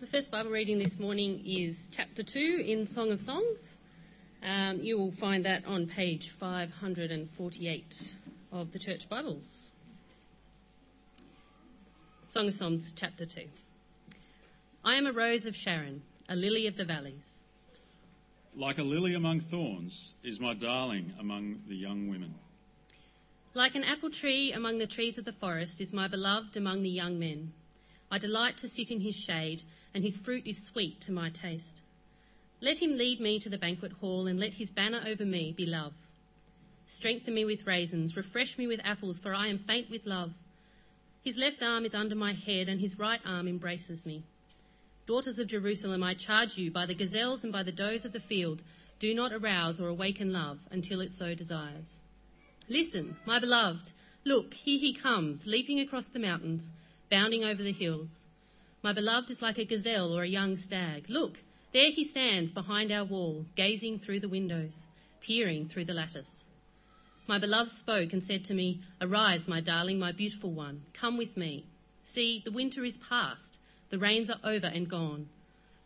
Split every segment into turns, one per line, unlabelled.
The first Bible reading this morning is chapter 2 in Song of Songs. Um, you will find that on page 548 of the Church Bibles. Song of Songs, chapter 2. I am a rose of Sharon, a lily of the valleys.
Like a lily among thorns is my darling among the young women.
Like an apple tree among the trees of the forest is my beloved among the young men. I delight to sit in his shade, and his fruit is sweet to my taste. Let him lead me to the banquet hall, and let his banner over me be love. Strengthen me with raisins, refresh me with apples, for I am faint with love. His left arm is under my head, and his right arm embraces me. Daughters of Jerusalem, I charge you by the gazelles and by the does of the field, do not arouse or awaken love until it so desires. Listen, my beloved, look, here he comes, leaping across the mountains bounding over the hills. My beloved is like a gazelle or a young stag. Look, there he stands behind our wall, gazing through the windows, peering through the lattice. My beloved spoke and said to me, Arise, my darling, my beautiful one, come with me. See, the winter is past, the rains are over and gone.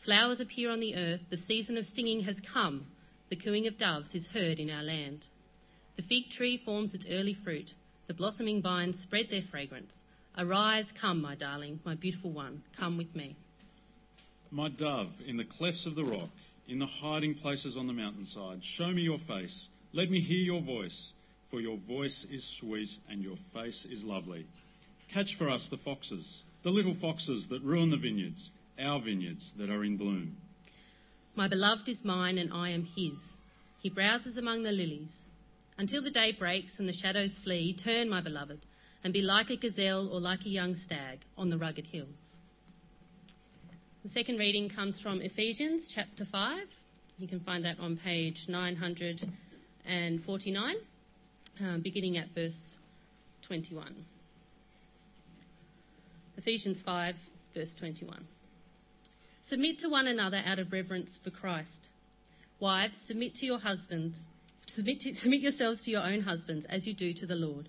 Flowers appear on the earth, the season of singing has come, the cooing of doves is heard in our land. The fig tree forms its early fruit, the blossoming vines spread their fragrance. Arise, come, my darling, my beautiful one, come with me.
My dove, in the clefts of the rock, in the hiding places on the mountainside, show me your face. Let me hear your voice, for your voice is sweet and your face is lovely. Catch for us the foxes, the little foxes that ruin the vineyards, our vineyards that are in bloom.
My beloved is mine and I am his. He browses among the lilies. Until the day breaks and the shadows flee, turn, my beloved and be like a gazelle or like a young stag on the rugged hills. The second reading comes from Ephesians chapter 5. You can find that on page 949, um, beginning at verse 21. Ephesians 5, verse 21. Submit to one another out of reverence for Christ. Wives, submit to your husbands, submit, to, submit yourselves to your own husbands as you do to the Lord.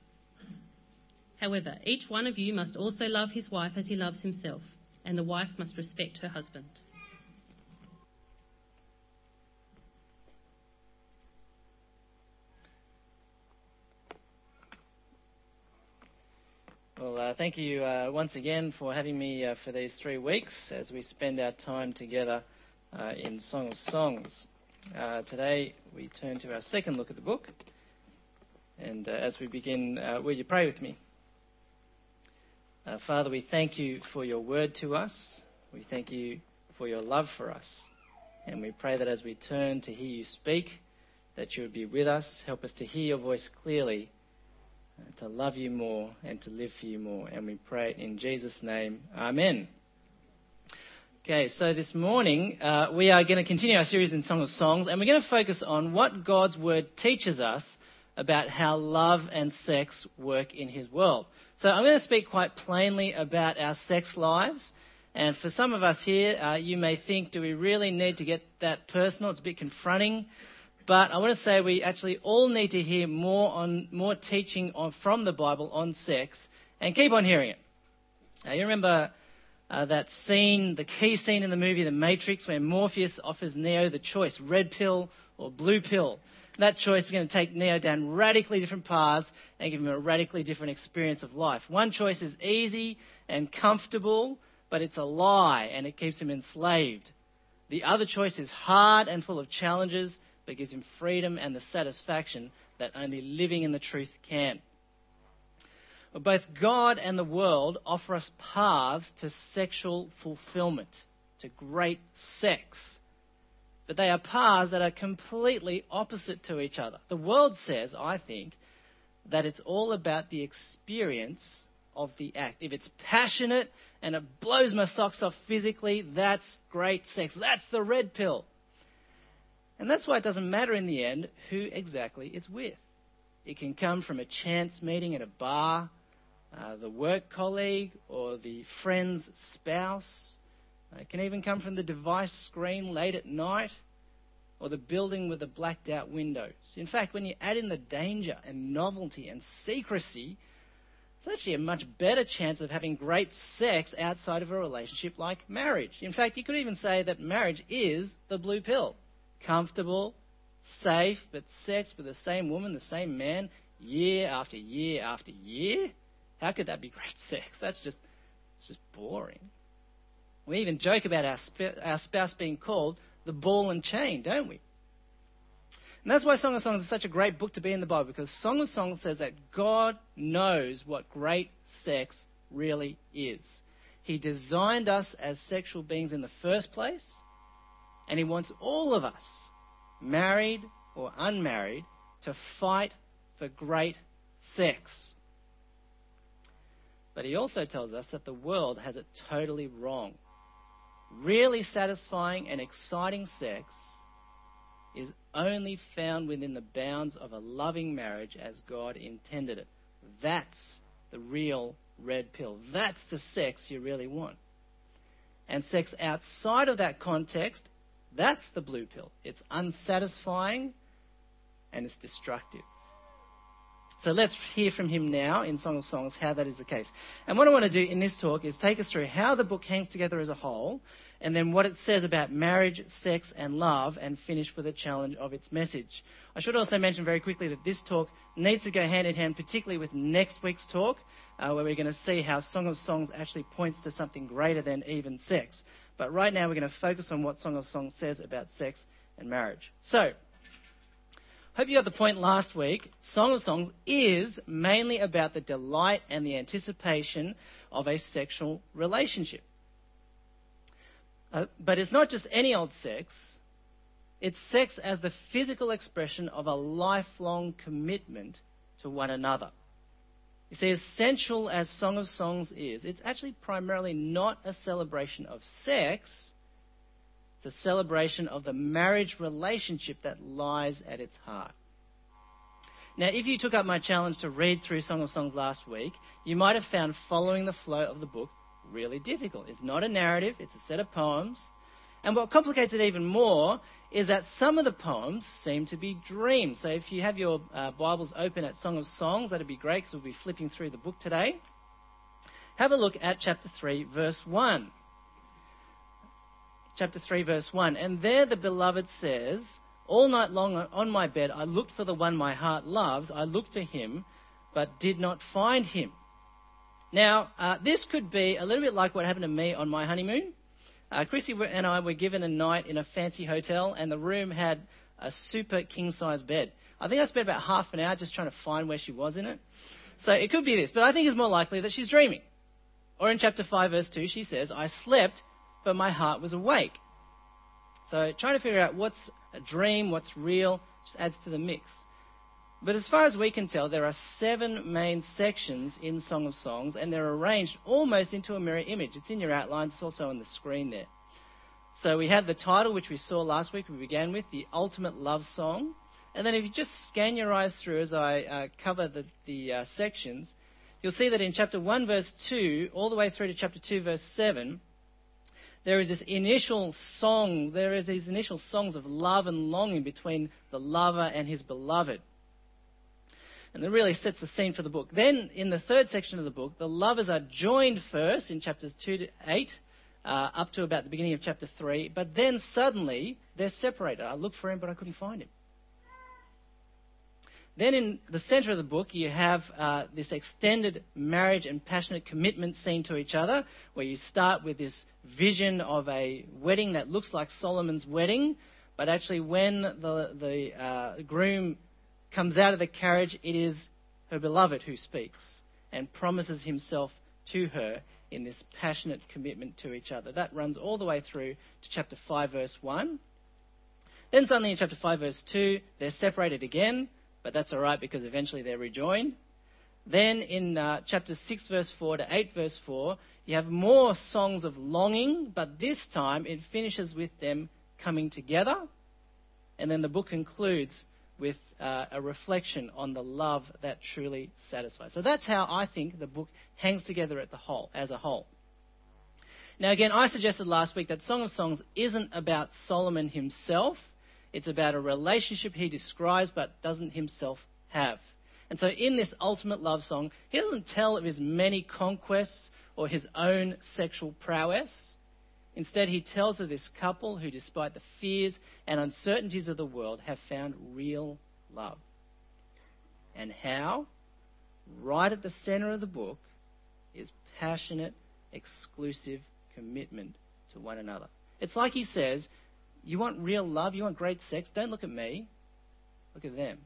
However, each one of you must also love his wife as he loves himself, and the wife must respect her husband.
Well, uh, thank you uh, once again for having me uh, for these three weeks as we spend our time together uh, in Song of Songs. Uh, today we turn to our second look at the book. And uh, as we begin, will you pray with me? Uh, Father, we thank you for your word to us. We thank you for your love for us. And we pray that as we turn to hear you speak, that you would be with us. Help us to hear your voice clearly, uh, to love you more, and to live for you more. And we pray in Jesus' name. Amen. Okay, so this morning uh, we are going to continue our series in Song of Songs, and we're going to focus on what God's Word teaches us about how love and sex work in His world. So I'm going to speak quite plainly about our sex lives. And for some of us here, uh, you may think, do we really need to get that personal? It's a bit confronting. But I want to say we actually all need to hear more on more teaching on, from the Bible on sex, and keep on hearing it. Now, you remember uh, that scene, the key scene in the movie The Matrix, where Morpheus offers Neo the choice: red pill or blue pill that choice is going to take Neo down radically different paths and give him a radically different experience of life. One choice is easy and comfortable, but it's a lie and it keeps him enslaved. The other choice is hard and full of challenges, but gives him freedom and the satisfaction that only living in the truth can. But both God and the world offer us paths to sexual fulfillment, to great sex. But they are paths that are completely opposite to each other. The world says, I think, that it's all about the experience of the act. If it's passionate and it blows my socks off physically, that's great sex. That's the red pill. And that's why it doesn't matter in the end who exactly it's with. It can come from a chance meeting at a bar, uh, the work colleague, or the friend's spouse. Uh, it can even come from the device screen late at night or the building with the blacked out windows. In fact, when you add in the danger and novelty and secrecy, it's actually a much better chance of having great sex outside of a relationship like marriage. In fact, you could even say that marriage is the blue pill. Comfortable, safe, but sex with the same woman, the same man, year after year after year? How could that be great sex? That's just, it's just boring. We even joke about our, sp- our spouse being called the ball and chain, don't we? And that's why Song of Songs is such a great book to be in the Bible, because Song of Songs says that God knows what great sex really is. He designed us as sexual beings in the first place, and He wants all of us, married or unmarried, to fight for great sex. But He also tells us that the world has it totally wrong really satisfying and exciting sex is only found within the bounds of a loving marriage as God intended it. That's the real red pill. That's the sex you really want. And sex outside of that context, that's the blue pill. It's unsatisfying and it's destructive. So let's hear from him now in Song of Songs how that is the case. And what I want to do in this talk is take us through how the book hangs together as a whole, and then what it says about marriage, sex, and love, and finish with a challenge of its message. I should also mention very quickly that this talk needs to go hand in hand, particularly with next week's talk, uh, where we're going to see how Song of Songs actually points to something greater than even sex. But right now we're going to focus on what Song of Songs says about sex and marriage. So, Hope you got the point last week. Song of Songs is mainly about the delight and the anticipation of a sexual relationship. Uh, but it's not just any old sex, it's sex as the physical expression of a lifelong commitment to one another. You see, essential as Song of Songs is, it's actually primarily not a celebration of sex, it's a celebration of the marriage relationship that lies at its heart. Now, if you took up my challenge to read through Song of Songs last week, you might have found following the flow of the book really difficult. It's not a narrative, it's a set of poems. And what complicates it even more is that some of the poems seem to be dreams. So if you have your uh, Bibles open at Song of Songs, that'd be great because we'll be flipping through the book today. Have a look at chapter 3, verse 1 chapter 3, verse 1. And there the beloved says, All night long on my bed I looked for the one my heart loves. I looked for him, but did not find him. Now, uh, this could be a little bit like what happened to me on my honeymoon. Uh, Chrissy and I were given a night in a fancy hotel, and the room had a super king size bed. I think I spent about half an hour just trying to find where she was in it. So it could be this, but I think it's more likely that she's dreaming. Or in chapter 5, verse 2, she says, I slept but my heart was awake. So trying to figure out what's a dream, what's real, just adds to the mix. But as far as we can tell, there are seven main sections in Song of Songs, and they're arranged almost into a mirror image. It's in your outline, it's also on the screen there. So we have the title, which we saw last week, we began with, The Ultimate Love Song. And then if you just scan your eyes through as I uh, cover the, the uh, sections, you'll see that in chapter 1, verse 2, all the way through to chapter 2, verse 7, there is this initial song, there is these initial songs of love and longing between the lover and his beloved. And that really sets the scene for the book. Then, in the third section of the book, the lovers are joined first in chapters 2 to 8, uh, up to about the beginning of chapter 3, but then suddenly they're separated. I looked for him, but I couldn't find him. Then in the center of the book, you have uh, this extended marriage and passionate commitment scene to each other, where you start with this vision of a wedding that looks like Solomon's wedding, but actually, when the, the uh, groom comes out of the carriage, it is her beloved who speaks and promises himself to her in this passionate commitment to each other. That runs all the way through to chapter 5, verse 1. Then, suddenly, in chapter 5, verse 2, they're separated again but that's all right because eventually they're rejoined. Then in uh, chapter 6, verse 4 to 8, verse 4, you have more songs of longing, but this time it finishes with them coming together. And then the book concludes with uh, a reflection on the love that truly satisfies. So that's how I think the book hangs together at the whole, as a whole. Now, again, I suggested last week that Song of Songs isn't about Solomon himself. It's about a relationship he describes but doesn't himself have. And so in this ultimate love song, he doesn't tell of his many conquests or his own sexual prowess. Instead, he tells of this couple who, despite the fears and uncertainties of the world, have found real love. And how? Right at the center of the book is passionate, exclusive commitment to one another. It's like he says, you want real love? You want great sex? Don't look at me. Look at them.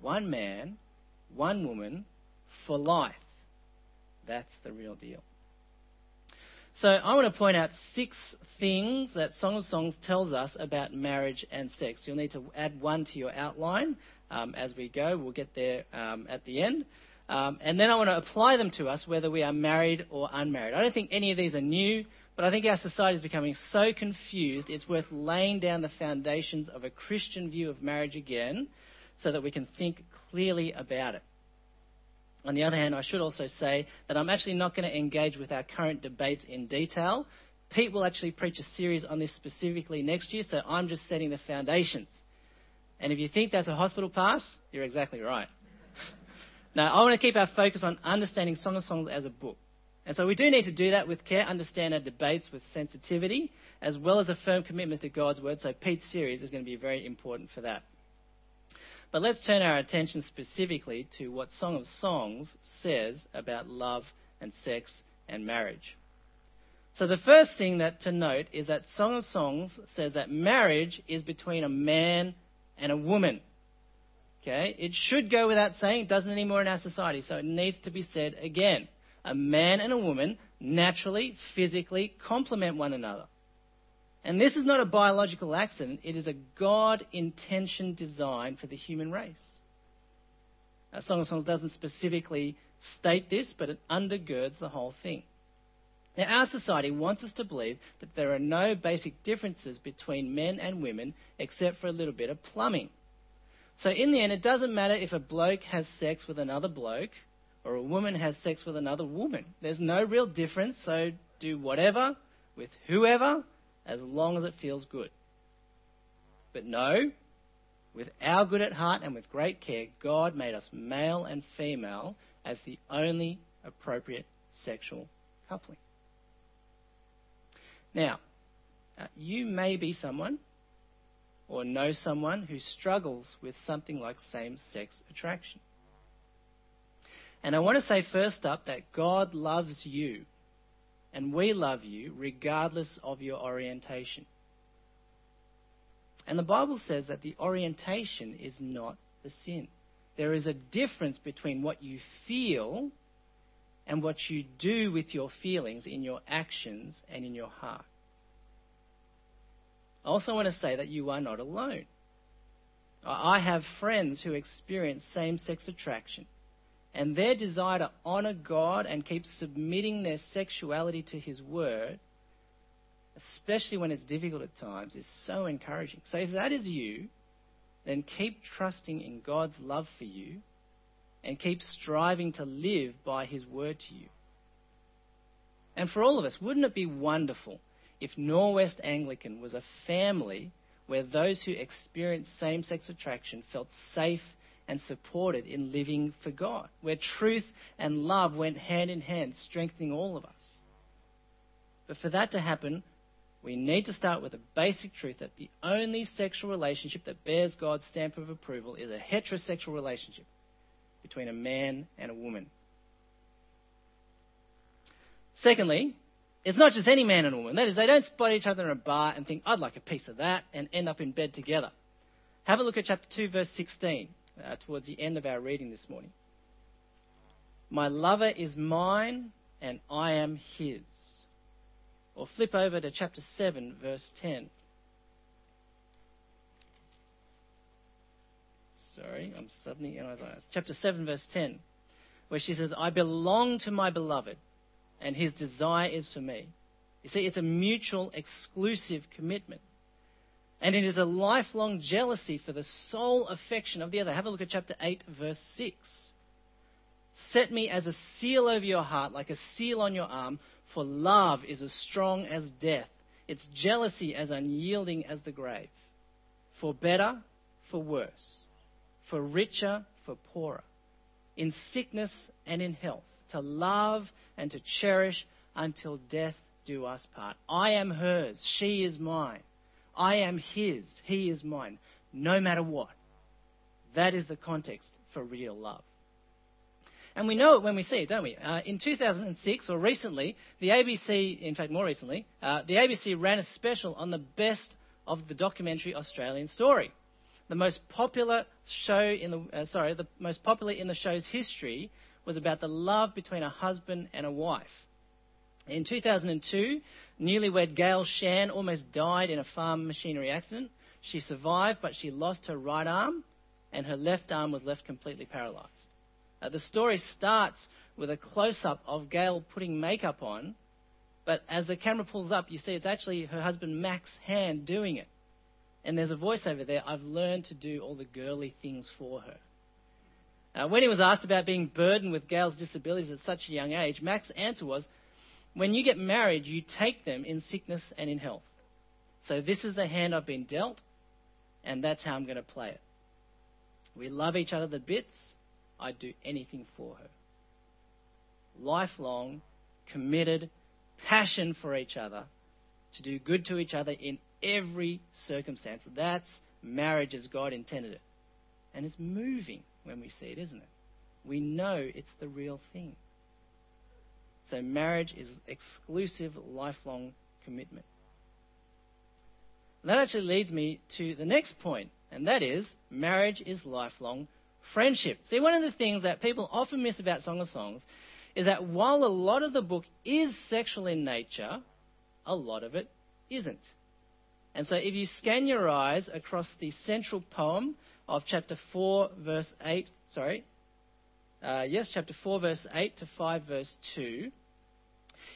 One man, one woman, for life. That's the real deal. So I want to point out six things that Song of Songs tells us about marriage and sex. You'll need to add one to your outline um, as we go. We'll get there um, at the end. Um, and then I want to apply them to us whether we are married or unmarried. I don't think any of these are new. But I think our society is becoming so confused, it's worth laying down the foundations of a Christian view of marriage again so that we can think clearly about it. On the other hand, I should also say that I'm actually not going to engage with our current debates in detail. Pete will actually preach a series on this specifically next year, so I'm just setting the foundations. And if you think that's a hospital pass, you're exactly right. now, I want to keep our focus on understanding Song of Songs as a book. And so we do need to do that with care, understand our debates with sensitivity, as well as a firm commitment to God's word. So Pete's series is going to be very important for that. But let's turn our attention specifically to what Song of Songs says about love and sex and marriage. So the first thing that to note is that Song of Songs says that marriage is between a man and a woman. Okay? It should go without saying, it doesn't anymore in our society, so it needs to be said again a man and a woman naturally, physically complement one another. And this is not a biological accident, it is a God intentioned design for the human race. Song of Songs doesn't specifically state this, but it undergirds the whole thing. Now, our society wants us to believe that there are no basic differences between men and women except for a little bit of plumbing. So, in the end, it doesn't matter if a bloke has sex with another bloke or a woman has sex with another woman. There's no real difference, so do whatever with whoever as long as it feels good. But no, with our good at heart and with great care, God made us male and female as the only appropriate sexual coupling. Now, uh, you may be someone or know someone who struggles with something like same sex attraction. And I want to say first up that God loves you, and we love you regardless of your orientation. And the Bible says that the orientation is not the sin. There is a difference between what you feel and what you do with your feelings in your actions and in your heart. I also want to say that you are not alone. I have friends who experience same sex attraction and their desire to honor God and keep submitting their sexuality to His Word, especially when it's difficult at times, is so encouraging. So if that is you, then keep trusting in God's love for you and keep striving to live by His Word to you. And for all of us, wouldn't it be wonderful if Norwest Anglican was a family where those who experienced same sex attraction felt safe and supported in living for God, where truth and love went hand in hand, strengthening all of us. But for that to happen, we need to start with the basic truth that the only sexual relationship that bears God's stamp of approval is a heterosexual relationship between a man and a woman. Secondly, it's not just any man and woman. That is, they don't spot each other in a bar and think, I'd like a piece of that, and end up in bed together. Have a look at chapter 2, verse 16, uh, towards the end of our reading this morning. My lover is mine, and I am his. Or flip over to chapter 7, verse 10. Sorry, I'm suddenly in Isaiah. Chapter 7, verse 10, where she says, I belong to my beloved, and his desire is for me. You see, it's a mutual, exclusive commitment. And it is a lifelong jealousy for the sole affection of the other. Have a look at chapter 8, verse 6. Set me as a seal over your heart, like a seal on your arm, for love is as strong as death, its jealousy as unyielding as the grave. For better, for worse, for richer, for poorer, in sickness and in health, to love and to cherish until death do us part. I am hers, she is mine. I am his, he is mine, no matter what. That is the context for real love. And we know it when we see it, don't we? Uh, in 2006, or recently, the ABC, in fact more recently, uh, the ABC ran a special on the best of the documentary Australian story. The most popular show in the, uh, sorry, the most popular in the show's history was about the love between a husband and a wife. In 2002, newlywed Gail Shan almost died in a farm machinery accident. She survived, but she lost her right arm, and her left arm was left completely paralyzed. Uh, the story starts with a close up of Gail putting makeup on, but as the camera pulls up, you see it's actually her husband Mac's hand doing it. And there's a voice over there I've learned to do all the girly things for her. Uh, when he was asked about being burdened with Gail's disabilities at such a young age, Mac's answer was When you get married, you take them in sickness and in health. So this is the hand I've been dealt, and that's how I'm going to play it. We love each other to bits, I'd do anything for her. Lifelong, committed, passion for each other, to do good to each other in every circumstance. That's marriage as God intended it. And it's moving when we see it, isn't it? We know it's the real thing. So marriage is exclusive, lifelong commitment. And that actually leads me to the next point, and that is marriage is lifelong friendship. See, one of the things that people often miss about Song of Songs is that while a lot of the book is sexual in nature, a lot of it isn't. And so if you scan your eyes across the central poem of chapter 4, verse 8, sorry, uh, yes, chapter 4, verse 8 to 5, verse 2,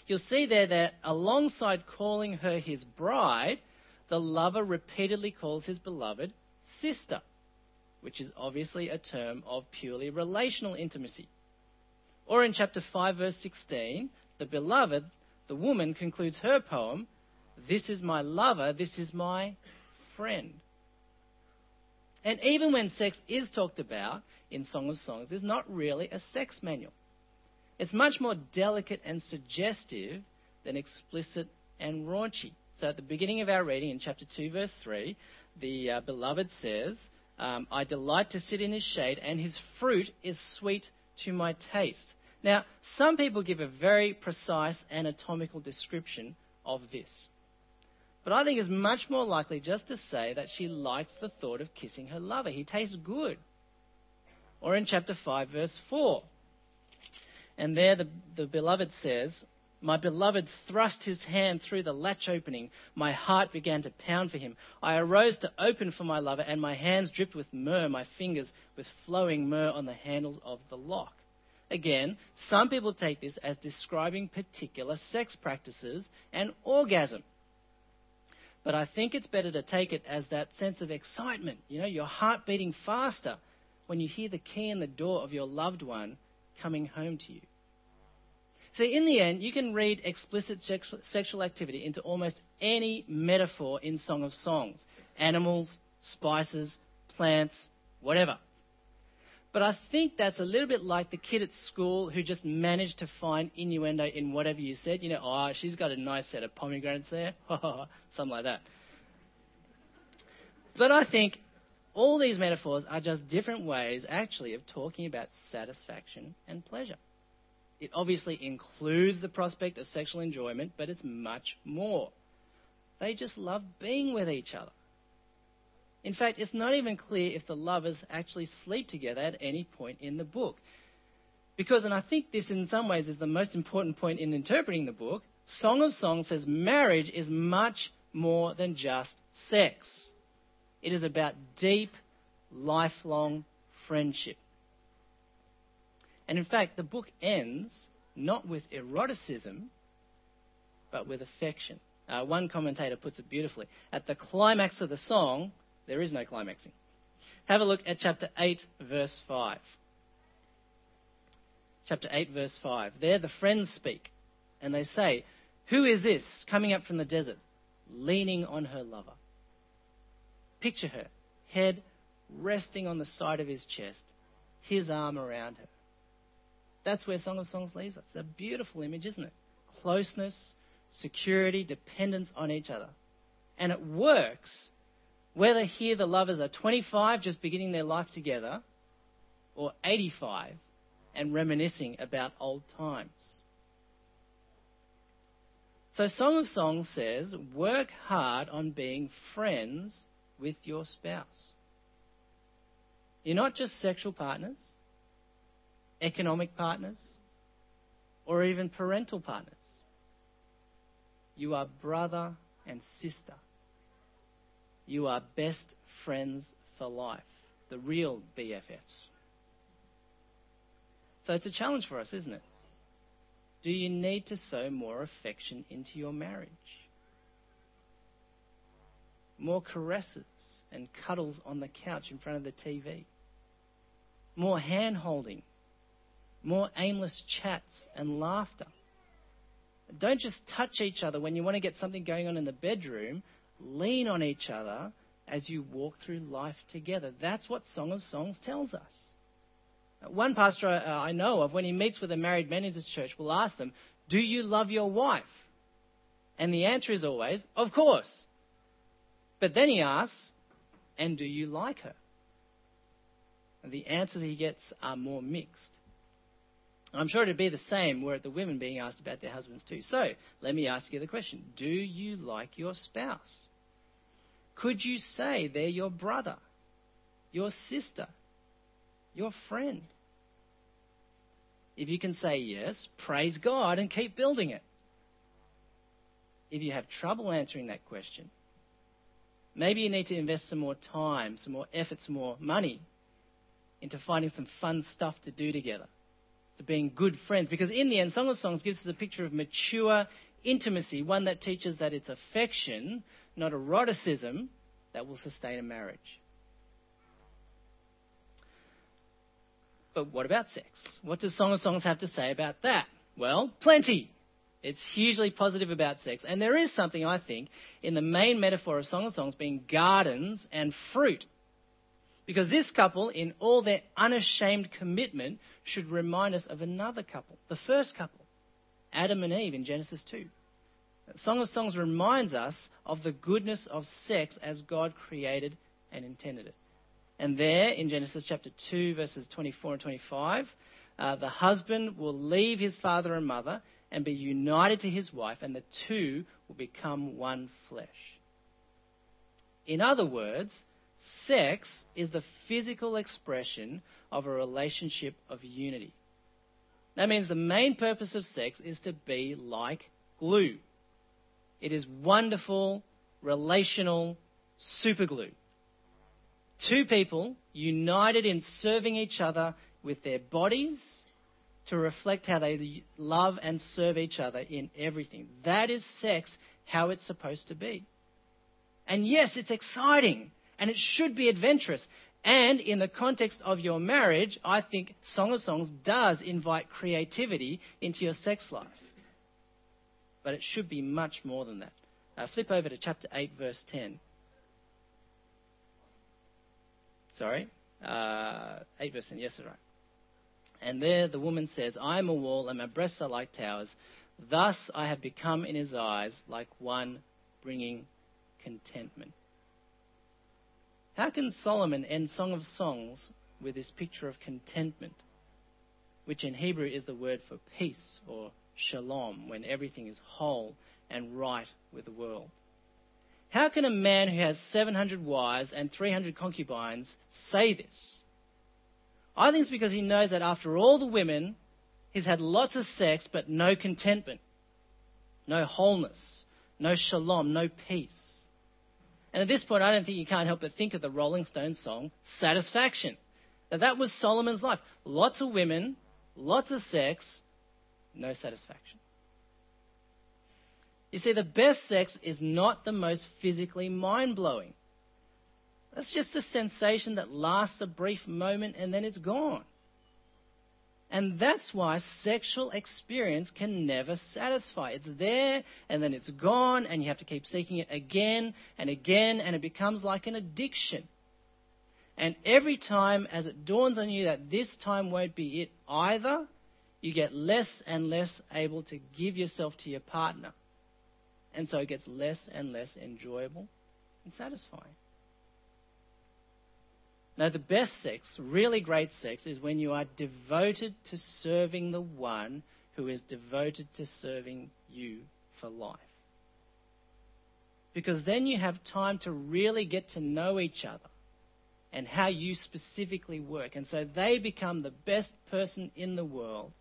you'll see there that alongside calling her his bride, the lover repeatedly calls his beloved sister which is obviously a term of purely relational intimacy. Or in chapter 5, verse 16, the beloved, the woman, concludes her poem, This is my lover, this is my friend. And even when sex is talked about in Song of Songs, it's not really a sex manual. It's much more delicate and suggestive than explicit and raunchy. So at the beginning of our reading in chapter 2, verse 3, the uh, beloved says, um, I delight to sit in his shade, and his fruit is sweet to my taste. Now, some people give a very precise anatomical description of this. But I think it's much more likely just to say that she likes the thought of kissing her lover. He tastes good. Or in chapter 5, verse 4. And there the, the beloved says, my beloved thrust his hand through the latch opening. My heart began to pound for him. I arose to open for my lover, and my hands dripped with myrrh, my fingers with flowing myrrh on the handles of the lock. Again, some people take this as describing particular sex practices and orgasm. But I think it's better to take it as that sense of excitement, you know, your heart beating faster when you hear the key in the door of your loved one coming home to you. See, in the end, you can read explicit sexual activity into almost any metaphor in Song of Songs animals, spices, plants, whatever. But I think that's a little bit like the kid at school who just managed to find innuendo in whatever you said. You know, oh, she's got a nice set of pomegranates there. Something like that. But I think all these metaphors are just different ways, actually, of talking about satisfaction and pleasure. It obviously includes the prospect of sexual enjoyment, but it's much more. They just love being with each other. In fact, it's not even clear if the lovers actually sleep together at any point in the book. Because, and I think this in some ways is the most important point in interpreting the book, Song of Songs says marriage is much more than just sex. It is about deep, lifelong friendship. And in fact, the book ends not with eroticism, but with affection. Uh, one commentator puts it beautifully. At the climax of the song, there is no climaxing. Have a look at chapter 8, verse 5. Chapter 8, verse 5. There the friends speak, and they say, Who is this coming up from the desert, leaning on her lover? Picture her, head resting on the side of his chest, his arm around her. That's where Song of Songs leaves us. It's a beautiful image, isn't it? Closeness, security, dependence on each other. And it works whether here the lovers are 25, just beginning their life together, or 85 and reminiscing about old times. So, Song of Songs says, work hard on being friends with your spouse. You're not just sexual partners, economic partners, or even parental partners. You are brother and sister. You are best friends for life, the real BFFs. So it's a challenge for us, isn't it? Do you need to sow more affection into your marriage? More caresses and cuddles on the couch in front of the TV. More hand holding. More aimless chats and laughter. Don't just touch each other when you want to get something going on in the bedroom lean on each other as you walk through life together. That's what Song of Songs tells us. One pastor I know of, when he meets with the married men in his church, will ask them, Do you love your wife? And the answer is always, Of course. But then he asks, And do you like her? And the answers he gets are more mixed. I'm sure it'd be the same were it the women being asked about their husbands too. So, let me ask you the question Do you like your spouse? Could you say they're your brother, your sister, your friend? If you can say yes, praise God and keep building it. If you have trouble answering that question, maybe you need to invest some more time, some more effort, some more money into finding some fun stuff to do together to being good friends. Because in the end, Song of Songs gives us a picture of mature intimacy, one that teaches that it's affection, not eroticism, that will sustain a marriage. But what about sex? What does Song of Songs have to say about that? Well, plenty. It's hugely positive about sex. And there is something, I think, in the main metaphor of Song of Songs being gardens and fruit. Because this couple, in all their unashamed commitment, should remind us of another couple, the first couple, Adam and Eve in Genesis 2. Song of Songs reminds us of the goodness of sex as God created and intended it. And there in Genesis chapter 2, verses 24 and 25, uh, the husband will leave his father and mother and be united to his wife, and the two will become one flesh. In other words, Sex is the physical expression of a relationship of unity. That means the main purpose of sex is to be like glue. It is wonderful, relational superglue. Two people united in serving each other with their bodies to reflect how they love and serve each other in everything. That is sex, how it's supposed to be. And yes, it's exciting and it should be adventurous. And in the context of your marriage, I think Song of Songs does invite creativity into your sex life. But it should be much more than that. Uh, flip over to chapter 8, verse 10. Sorry. uh, 8 verse 10. Yes, right. And there the woman says, I am a wall, and my breasts are like towers. Thus I have become in his eyes like one bringing contentment. How can Solomon end Song of Songs with this picture of contentment, which in Hebrew is the word for peace or shalom, when everything is whole and right with the world? How can a man who has 700 wives and 300 concubines say this? I think it's because he knows that after all the women, he's had lots of sex but no contentment, no wholeness, no shalom, no peace. And at this point, I don't think you can't help but think of the Rolling Stones song, Satisfaction. That that was Solomon's life. Lots of women, lots of sex, no satisfaction. You see, the best sex is not the most physically mind blowing. That's just a sensation that lasts a brief moment and then it's gone. And that's why sexual experience can never satisfy. It's there and then it's gone, and you have to keep seeking it again and again, and it becomes like an addiction. And every time, as it dawns on you that this time won't be it either, you get less and less able to give yourself to your partner. And so it gets less and less enjoyable and satisfying. Now, the best sex, really great sex, is when you are devoted to serving the one who is devoted to serving you for life. Because then you have time to really get to know each other and how you specifically work. And so they become the best person in the world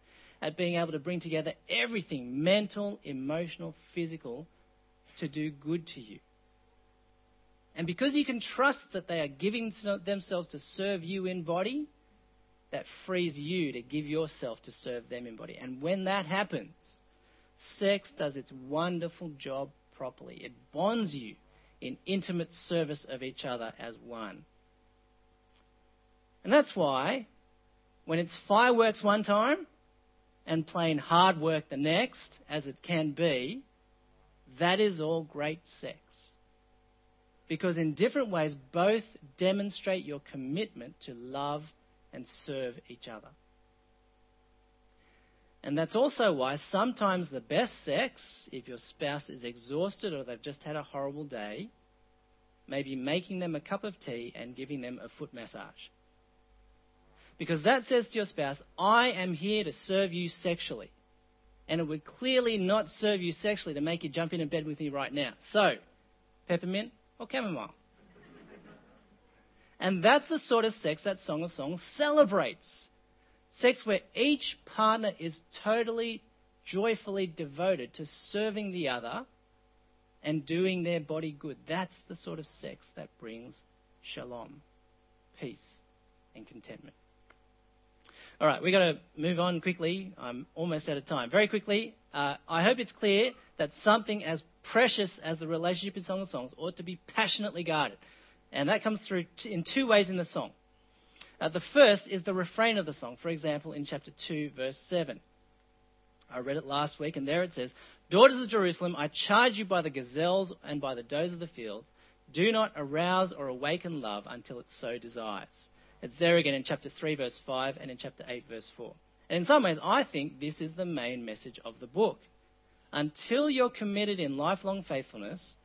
at being able to bring together everything mental, emotional, physical to do good to you. And because you can trust that they are giving themselves to serve you in body, that frees you to give yourself to serve them in body. And when that happens, sex does its wonderful job properly. It bonds you in intimate service of each other as one. And that's why, when it's fireworks one time and plain hard work the next, as it can be, that is all great sex because in different ways, both demonstrate your commitment to love and serve each other. And that's also why sometimes the best sex, if your spouse is exhausted or they've just had a horrible day, may be making them a cup of tea and giving them a foot massage. Because that says to your spouse, I am here to serve you sexually. And it would clearly not serve you sexually to make you jump in bed with me right now. So, peppermint, or chamomile. And that's the sort of sex that Song of Songs celebrates. Sex where each partner is totally, joyfully devoted to serving the other and doing their body good. That's the sort of sex that brings shalom, peace, and contentment. All right, we've got to move on quickly. I'm almost out of time. Very quickly, uh, I hope it's clear that something as precious as the relationship in Song of Songs ought to be passionately guarded. And that comes through in two ways in the song. Uh, the first is the refrain of the song, for example, in chapter 2, verse 7. I read it last week, and there it says, Daughters of Jerusalem, I charge you by the gazelles and by the does of the field, do not arouse or awaken love until it so desires. It's there again in chapter 3, verse 5, and in chapter 8, verse 4. And in some ways, I think this is the main message of the book. Until you're committed in lifelong faithfulness,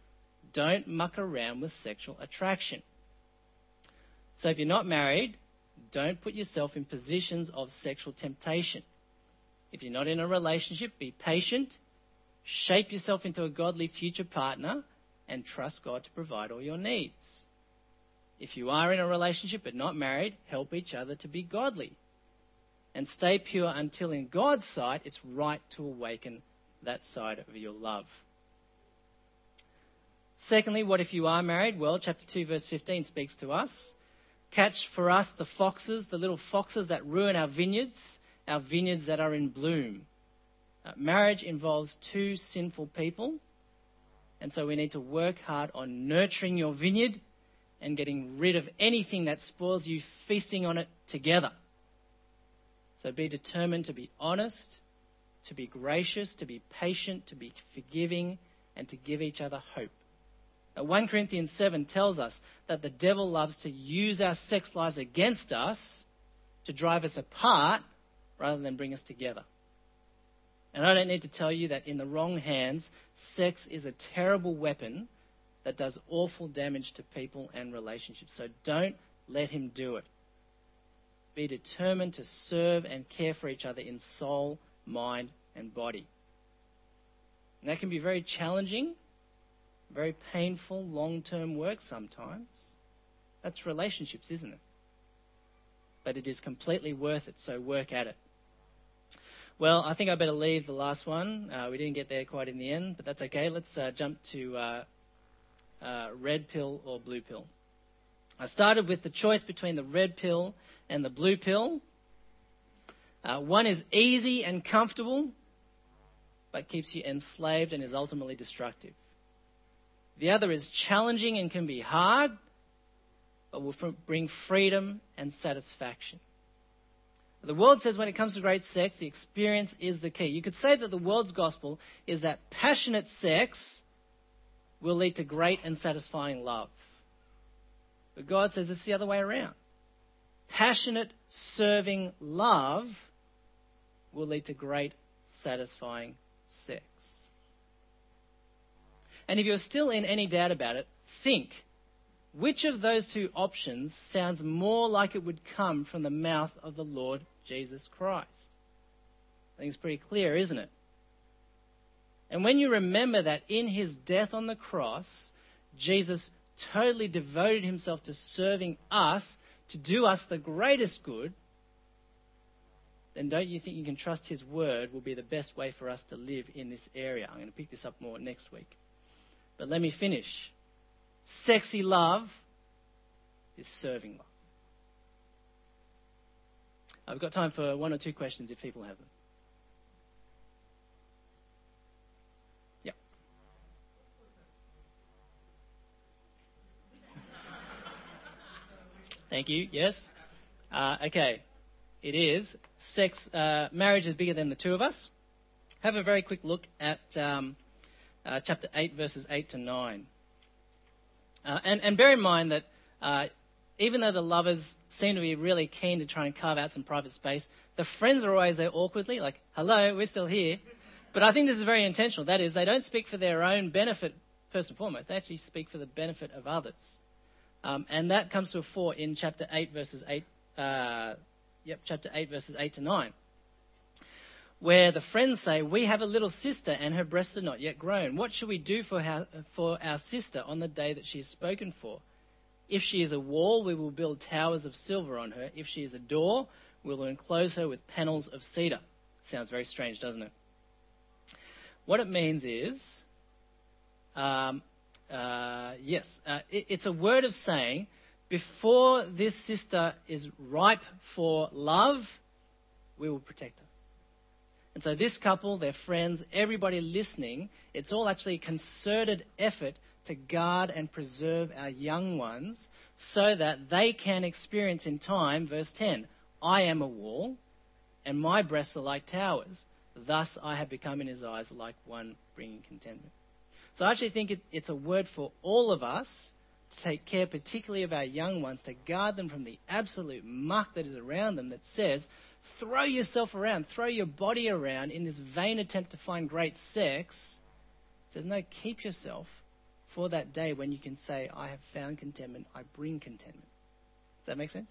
don't muck around with sexual attraction. So if you're not married, don't put yourself in positions of sexual temptation. If you're not in a relationship, be patient, shape yourself into a godly future partner, and trust God to provide all your needs. If you are in a relationship but not married, help each other to be godly. And stay pure until in God's sight it's right to awaken that side of your love. Secondly, what if you are married? Well, chapter 2, verse 15 speaks to us. Catch for us the foxes, the little foxes that ruin our vineyards, our vineyards that are in bloom. Uh, marriage involves two sinful people, and so we need to work hard on nurturing your vineyard and getting rid of anything that spoils you feasting on it together. So be determined to be honest to be gracious, to be patient, to be forgiving, and to give each other hope Uh, 1 Corinthians 7 tells us that the devil loves to use our sex lives against us to drive us apart rather than bring us together. And I don't need to tell you that in the wrong hands, sex is a terrible weapon that does awful damage to people and relationships. So don't let him do it. Be determined to serve and care for each other in soul, mind, and body. And that can be very challenging, very painful, long term work sometimes. That's relationships, isn't it? But it is completely worth it, so work at it. Well, I think I better leave the last one. Uh, we didn't get there quite in the end, but that's okay. Let's uh, jump to uh, uh red pill or blue pill. I started with the choice between the red pill and the blue pill. Uh, one is easy and comfortable, but keeps you enslaved and is ultimately destructive. The other is challenging and can be hard, but will bring freedom and satisfaction. The world says when it comes to great sex, the experience is the key. You could say that the world's gospel is that passionate sex will lead to great and satisfying love. But God says it's the other way around. Passionate, serving love will lead to great, satisfying sex. And if you're still in any doubt about it, think which of those two options sounds more like it would come from the mouth of the Lord Jesus Christ? I think it's pretty clear, isn't it? And when you remember that in his death on the cross, Jesus totally devoted himself to serving us, to do us the greatest good, then don't you think you can trust his word will be the best way for us to live in this area? I'm going to pick this up more next week. But let me finish. Sexy love is serving love. I've got time for one or two questions if people have them. Yeah. Thank you. Yes. Uh, okay. It is sex. Uh, marriage is bigger than the two of us. Have a very quick look at um, uh, chapter 8, verses 8 to 9. Uh, and, and, bear in mind that uh, even though the lovers seem to be really keen to try and carve out some private space, the friends are always there awkwardly, like, hello, we're still here. But I think this is very intentional. That is, they don't speak for their own benefit, first and foremost. They actually speak for the benefit of others. Um, and that comes to a fore in chapter 8, verses 8, uh, yep, chapter 8, verses 8 to 9 where the friends say, We have a little sister and her breasts are not yet grown. What shall we do for, her, for our sister on the day that she is spoken for? If she is a wall, we will build towers of silver on her. If she is a door, we will enclose her with panels of cedar. Sounds very strange, doesn't it? What it means is, um, uh, yes, uh, it, it's a word of saying, before this sister is ripe for love, we will protect her. And so this couple, their friends, everybody listening, it's all actually a concerted effort to guard and preserve our young ones so that they can experience in time, verse 10, I am a wall, and my breasts are like towers. Thus I have become in his eyes like one bringing contentment. So I actually think it, it's a word for all of us to take care, particularly of our young ones, to guard them from the absolute muck that is around them that says, throw yourself around, throw your body around in this vain attempt to find great sex. It says, no, keep yourself for that day when you can say, I have found contentment, I bring contentment. Does that make sense?